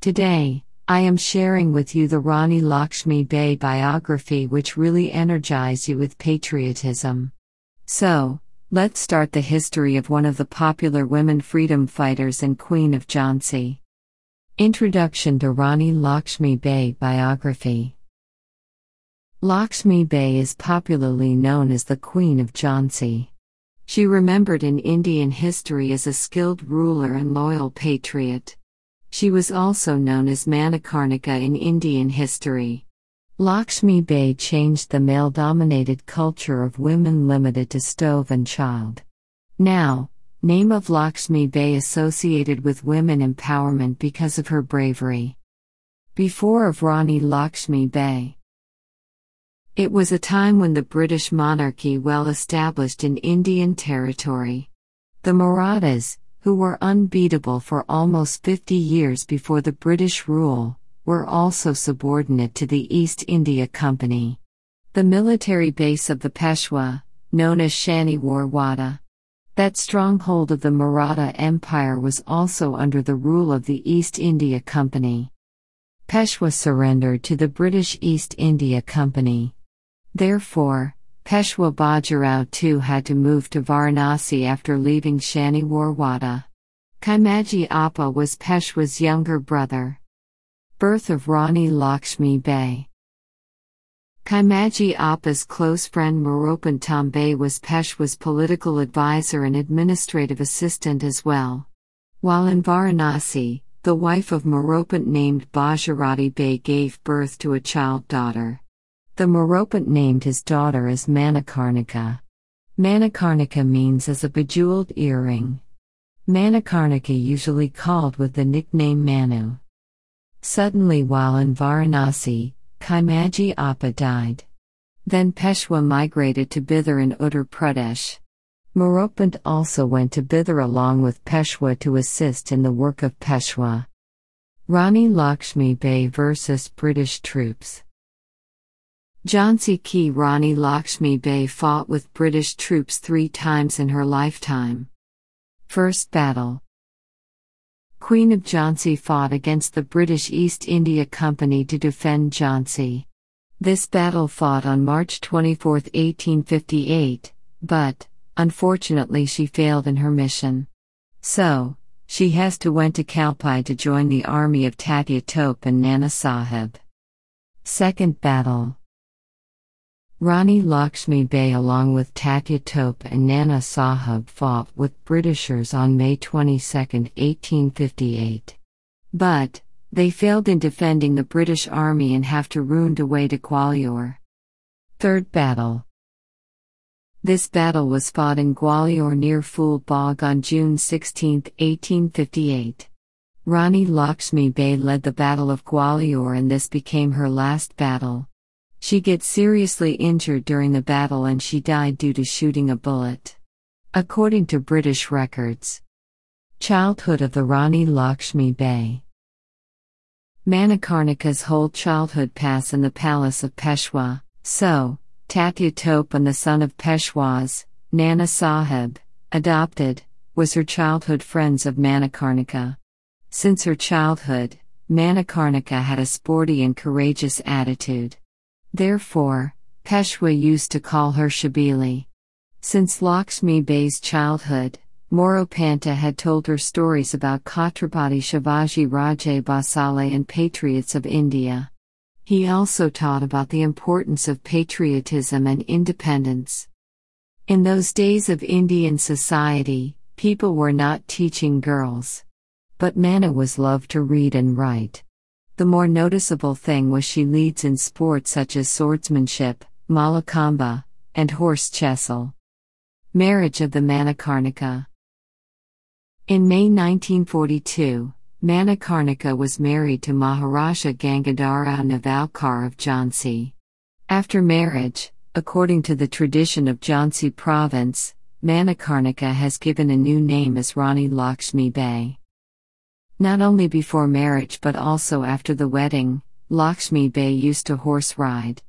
Today, I am sharing with you the Rani Lakshmi Bai biography, which really energized you with patriotism. So, let's start the history of one of the popular women freedom fighters and Queen of Jhansi. Introduction to Rani Lakshmi Bai biography. Lakshmi Bai is popularly known as the Queen of Jhansi. She remembered in Indian history as a skilled ruler and loyal patriot. She was also known as Manikarnika in Indian history. Lakshmi Bai changed the male dominated culture of women limited to stove and child. Now, name of Lakshmi Bai associated with women empowerment because of her bravery. Before of Rani Lakshmi Bai. It was a time when the British monarchy well established in Indian territory. The Marathas, who were unbeatable for almost 50 years before the British rule, were also subordinate to the East India Company. The military base of the Peshwa, known as Shaniwar Wada. That stronghold of the Maratha Empire was also under the rule of the East India Company. Peshwa surrendered to the British East India Company. Therefore, Peshwa Bajirao too had to move to Varanasi after leaving Shaniwar Wada. Chimaji Appa was Peshwa's younger brother. Birth of Rani Lakshmi Bai Chimaji Appa's close friend Moropant Tambe was Peshwa's political advisor and administrative assistant as well. While in Varanasi, the wife of Moropant named Bhagirathi Bai gave birth to a child daughter. The Moropant named his daughter as Manikarnika. Manikarnika means as a bejeweled earring. Manikarnika usually called with the nickname Manu. Suddenly, while in Varanasi, Chimaji Appa died. Then Peshwa migrated to Bithoor in Uttar Pradesh. Moropant also went to Bithoor along with Peshwa to assist in the work of Peshwa. Rani Lakshmi Bai versus British troops. Jhansi Ki Rani Lakshmi Bai fought with British troops three times in her lifetime. First Battle Queen of Jhansi fought against the British East India Company to defend Jhansi. This battle fought on March 24, 1858, but, unfortunately, she failed in her mission. So, she has to went to Kalpi to join the army of Tatya Tope and Nana Sahib. Second Battle Rani Lakshmi Bai along with Tatya Tope and Nana Sahib fought with Britishers on May 22, 1858. But, they failed in defending the British army and have to ruined away to Gwalior. Third Battle This battle was fought in Gwalior near Phool Bagh on June 16, 1858. Rani Lakshmi Bai led the Battle of Gwalior and this became her last battle. She gets seriously injured during the battle and she died due to shooting a bullet. According to British records. Childhood of the Rani Lakshmi Bai. Manikarnika's whole childhood passed in the palace of Peshwa, so, Tatya Tope and the son of Peshwas, Nana Sahib, adopted, was her childhood friends of Manikarnika. Since her childhood, Manikarnika had a sporty and courageous attitude. Therefore, Peshwa used to call her Chhabili. Since Lakshmi Bai's childhood, Moropanta had told her stories about Chhatrapati Shivaji Raje Bhosale and patriots of India. He also taught about the importance of patriotism and independence. In those days of Indian society, people were not teaching girls. But Mana was loved to read and write. The more noticeable thing was she leads in sports such as swordsmanship, mallakhamba, and horse chessel. Marriage of the Manikarnika. In May 1942, Manikarnika was married to Maharaja Gangadharrao Navalkar of Jhansi. After marriage, according to the tradition of Jhansi province, Manikarnika has given a new name as Rani Lakshmi Bai. Not only before marriage but also after the wedding, Lakshmi Bai used to horse ride.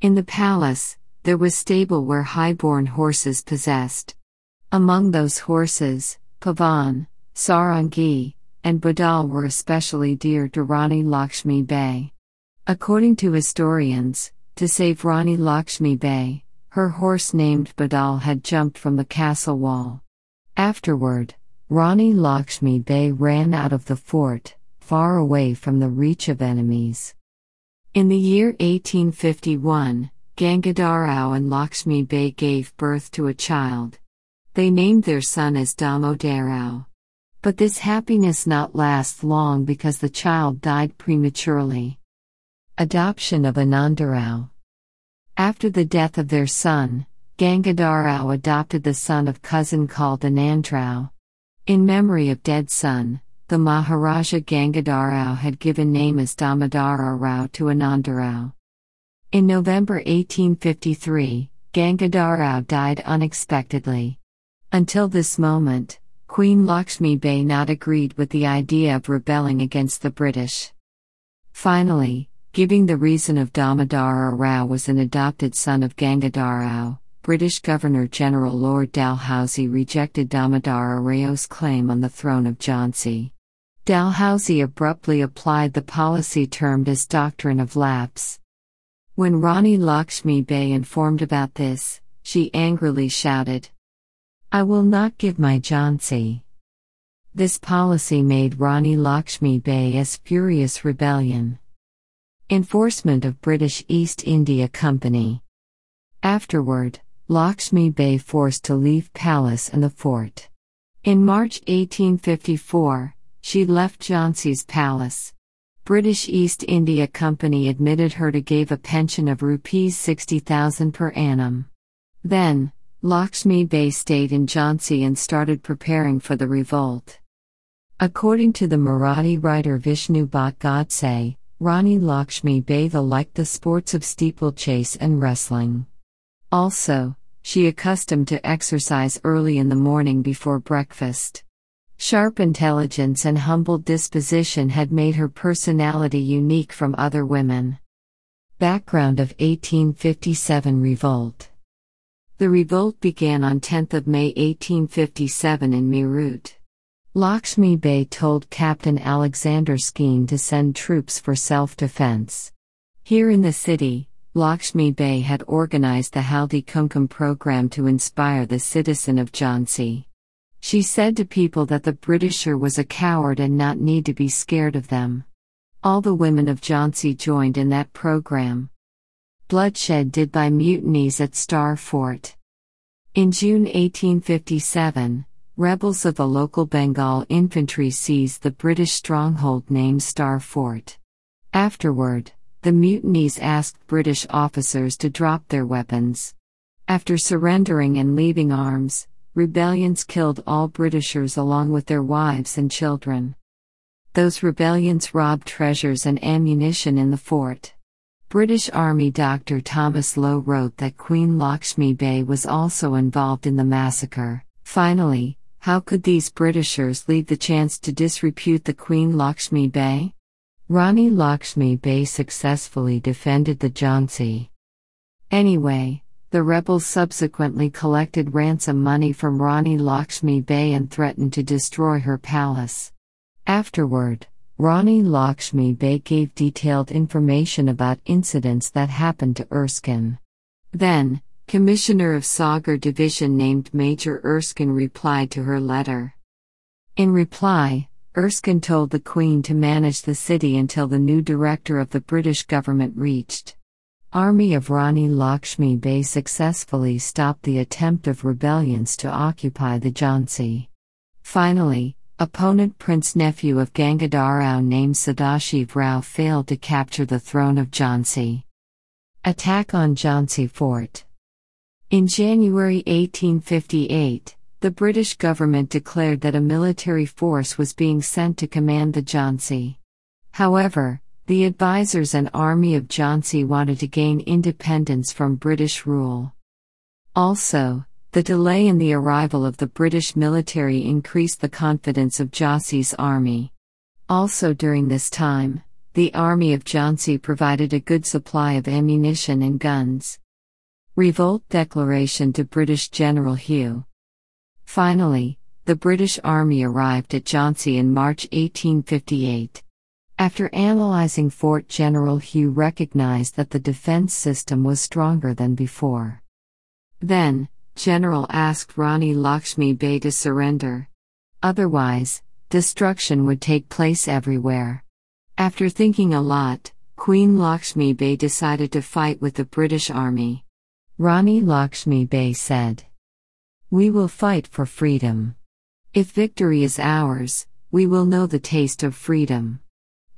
In the palace, there was stable where high-born horses possessed. Among those horses, Pavan, Sarangi, and Badal were especially dear to Rani Lakshmi Bai. According to historians, to save Rani Lakshmi Bai, her horse named Badal had jumped from the castle wall. Afterward, Rani Lakshmi Bai ran out of the fort, far away from the reach of enemies. In the year 1851, Gangadhar Rao and Lakshmi Bai gave birth to a child. They named their son as Damodarao. But this happiness not last long because the child died prematurely. Adoption of Anandarao After the death of their son, Gangadharao adopted the son of cousin called Anandrao. In memory of dead son, the Maharaja Gangadharao had given name as Damodara Rao to Anandarao. In November 1853, Gangadharao died unexpectedly. Until this moment, Queen Lakshmi Bai not agreed with the idea of rebelling against the British. Finally, giving the reason of Damodara Rao was an adopted son of Gangadhar Rao, British Governor General Lord Dalhousie rejected Damodar Rao's claim on the throne of Jhansi. Dalhousie abruptly applied the policy termed as Doctrine of Lapse. When Rani Lakshmi Bai informed about this, she angrily shouted, I will not give my Jhansi. This policy made Rani Lakshmi Bai as furious rebellion. Enforcement of British East India Company. Afterward, Lakshmi Bai forced to leave palace and the fort. In March 1854, she left Jhansi's palace. British East India Company admitted her to give a pension of rupees 60,000 per annum. Then, Lakshmi Bai stayed in Jhansi and started preparing for the revolt. According to the Marathi writer Vishnu Bhat Godse, Rani Lakshmi Bai liked the sports of steeplechase and wrestling. Also, she accustomed to exercise early in the morning before breakfast. Sharp intelligence and humble disposition had made her personality unique from other women. Background of 1857 Revolt The revolt began on 10 May 1857 in Meerut. Lakshmi Bai told Captain Alexander Skene to send troops for self defense. Here in the city, Lakshmi Bai had organized the Haldi Kumkum program to inspire the citizen of Jhansi. She said to people that the Britisher was a coward and not need to be scared of them. All the women of Jhansi joined in that program. Bloodshed did by mutinies at Star Fort. In June 1857, rebels of the local Bengal infantry seized the British stronghold named Star Fort. Afterward, the mutinies asked British officers to drop their weapons. After surrendering and leaving arms, rebellions killed all Britishers along with their wives and children. Those rebellions robbed treasures and ammunition in the fort. British Army Dr. Thomas Lowe wrote that Queen Lakshmi Bai was also involved in the massacre. Finally, how could these Britishers leave the chance to disrepute the Queen Lakshmi Bai? Rani Lakshmi Bai successfully defended the Jhansi. Anyway, the rebels subsequently collected ransom money from Rani Lakshmi Bai and threatened to destroy her palace. Afterward, Rani Lakshmi Bai gave detailed information about incidents that happened to Erskine. Then, Commissioner of Sagar Division named Major Erskine replied to her letter. In reply, Erskine told the Queen to manage the city until the new director of the British government reached. Army of Rani Lakshmi Bai successfully stopped the attempt of rebellions to occupy the Jhansi. Finally, opponent prince nephew of Gangadhar Rao named Sadashiv Rao failed to capture the throne of Jhansi. Attack on Jhansi Fort In January 1858, the British government declared that a military force was being sent to command the Jhansi. However, the advisors and army of Jhansi wanted to gain independence from British rule. Also, the delay in the arrival of the British military increased the confidence of Jhansi's army. Also during this time, the army of Jhansi provided a good supply of ammunition and guns. Revolt declaration to British General Hugh. Finally, the British Army arrived at Jhansi in March 1858. After analyzing Fort General Hugh recognized that the defense system was stronger than before. Then, General asked Rani Lakshmi Bai to surrender. Otherwise, destruction would take place everywhere. After thinking a lot, Queen Lakshmi Bai decided to fight with the British Army. Rani Lakshmi Bai said, We will fight for freedom. If victory is ours, we will know the taste of freedom.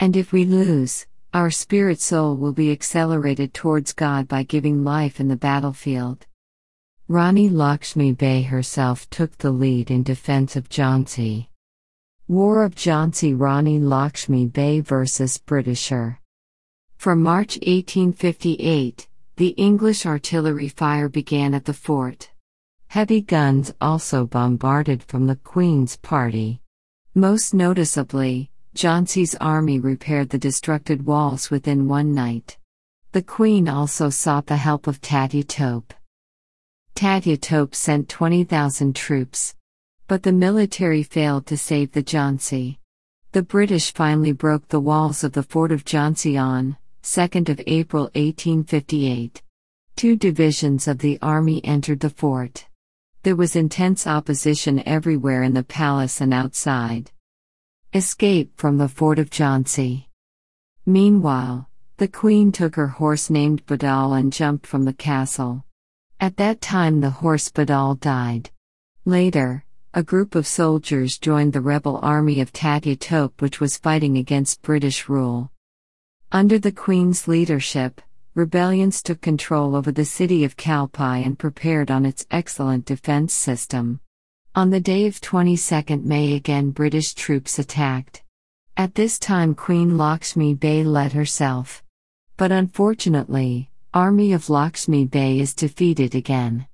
And if we lose, our spirit soul will be accelerated towards God by giving life in the battlefield. Rani Lakshmi Bai herself took the lead in defense of Jhansi. War of Jhansi Rani Lakshmi Bai versus Britisher. From March 1858, the English artillery fire began at the fort. Heavy guns also bombarded from the Queen's party. Most noticeably, Jhansi's army repaired the destructed walls within one night. The Queen also sought the help of Tatya Tope. Tatya Tope sent 20,000 troops. But the military failed to save the Jhansi. The British finally broke the walls of the fort of Jhansi on 2nd of April 1858. Two divisions of the army entered the fort. There was intense opposition everywhere in the palace and outside. Escape from the fort of Jhansi. Meanwhile, the queen took her horse named Badal and jumped from the castle. At that time, the horse Badal died. Later, a group of soldiers joined the rebel army of Tatya which was fighting against British rule. Under the Queen's leadership, rebellions took control over the city of Kalpi and prepared on its excellent defense system. On the day of 22 May again British troops attacked. At this time Queen Lakshmi Bai led herself. But unfortunately, army of Lakshmi Bai is defeated again.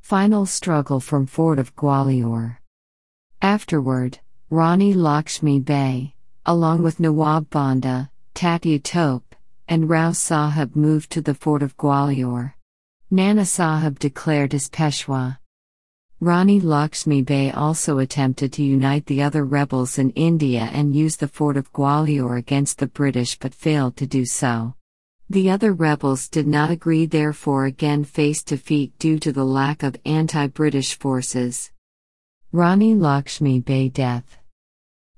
Final struggle from Fort of Gwalior. Afterward, Rani Lakshmi Bai, along with Nawab Banda, Tatya Tope, and Rao Sahib moved to the fort of Gwalior. Nana Sahib declared as Peshwa. Rani Lakshmi Bai also attempted to unite the other rebels in India and use the fort of Gwalior against the British but failed to do so. The other rebels did not agree, therefore, again faced defeat due to the lack of anti British forces. Rani Lakshmi Bai death.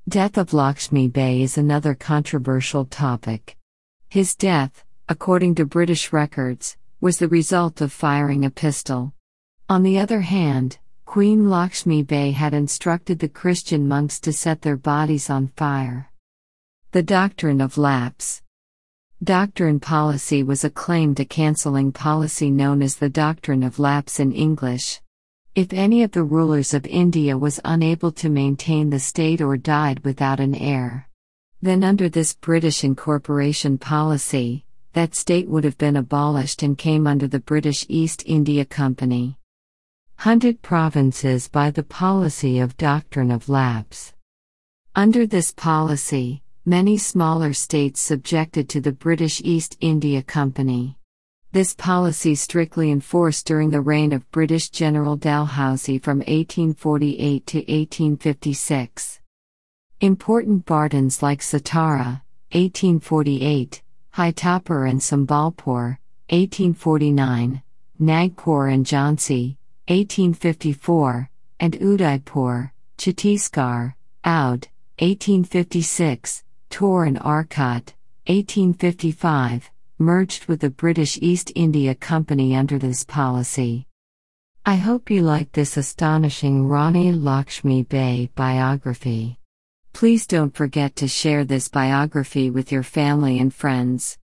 Death of Lakshmi Bai is another controversial topic. His death, according to British records, was the result of firing a pistol. On the other hand, Queen Lakshmi Bai had instructed the Christian monks to set their bodies on fire. The doctrine of lapse. Doctrine policy was a claim to cancelling policy known as the doctrine of lapse in English. If any of the rulers of India was unable to maintain the state or died without an heir, then under this British incorporation policy, that state would have been abolished and came under the British East India Company hunted provinces by the policy of doctrine of lapse. Under this policy, many smaller states subjected to the British East India Company. This policy strictly enforced during the reign of British General Dalhousie from 1848 to 1856. Important Bardhans like Satara, 1848, Haitapur and Sambalpur, 1849, Nagpur and Jhansi, 1854, and Udaipur, Chhattisgarh, Oudh, 1856, Tor and Arcot, 1855, merged with the British East India Company under this policy. I hope you like this astonishing Rani Lakshmi Bai biography. Please don't forget to share this biography with your family and friends.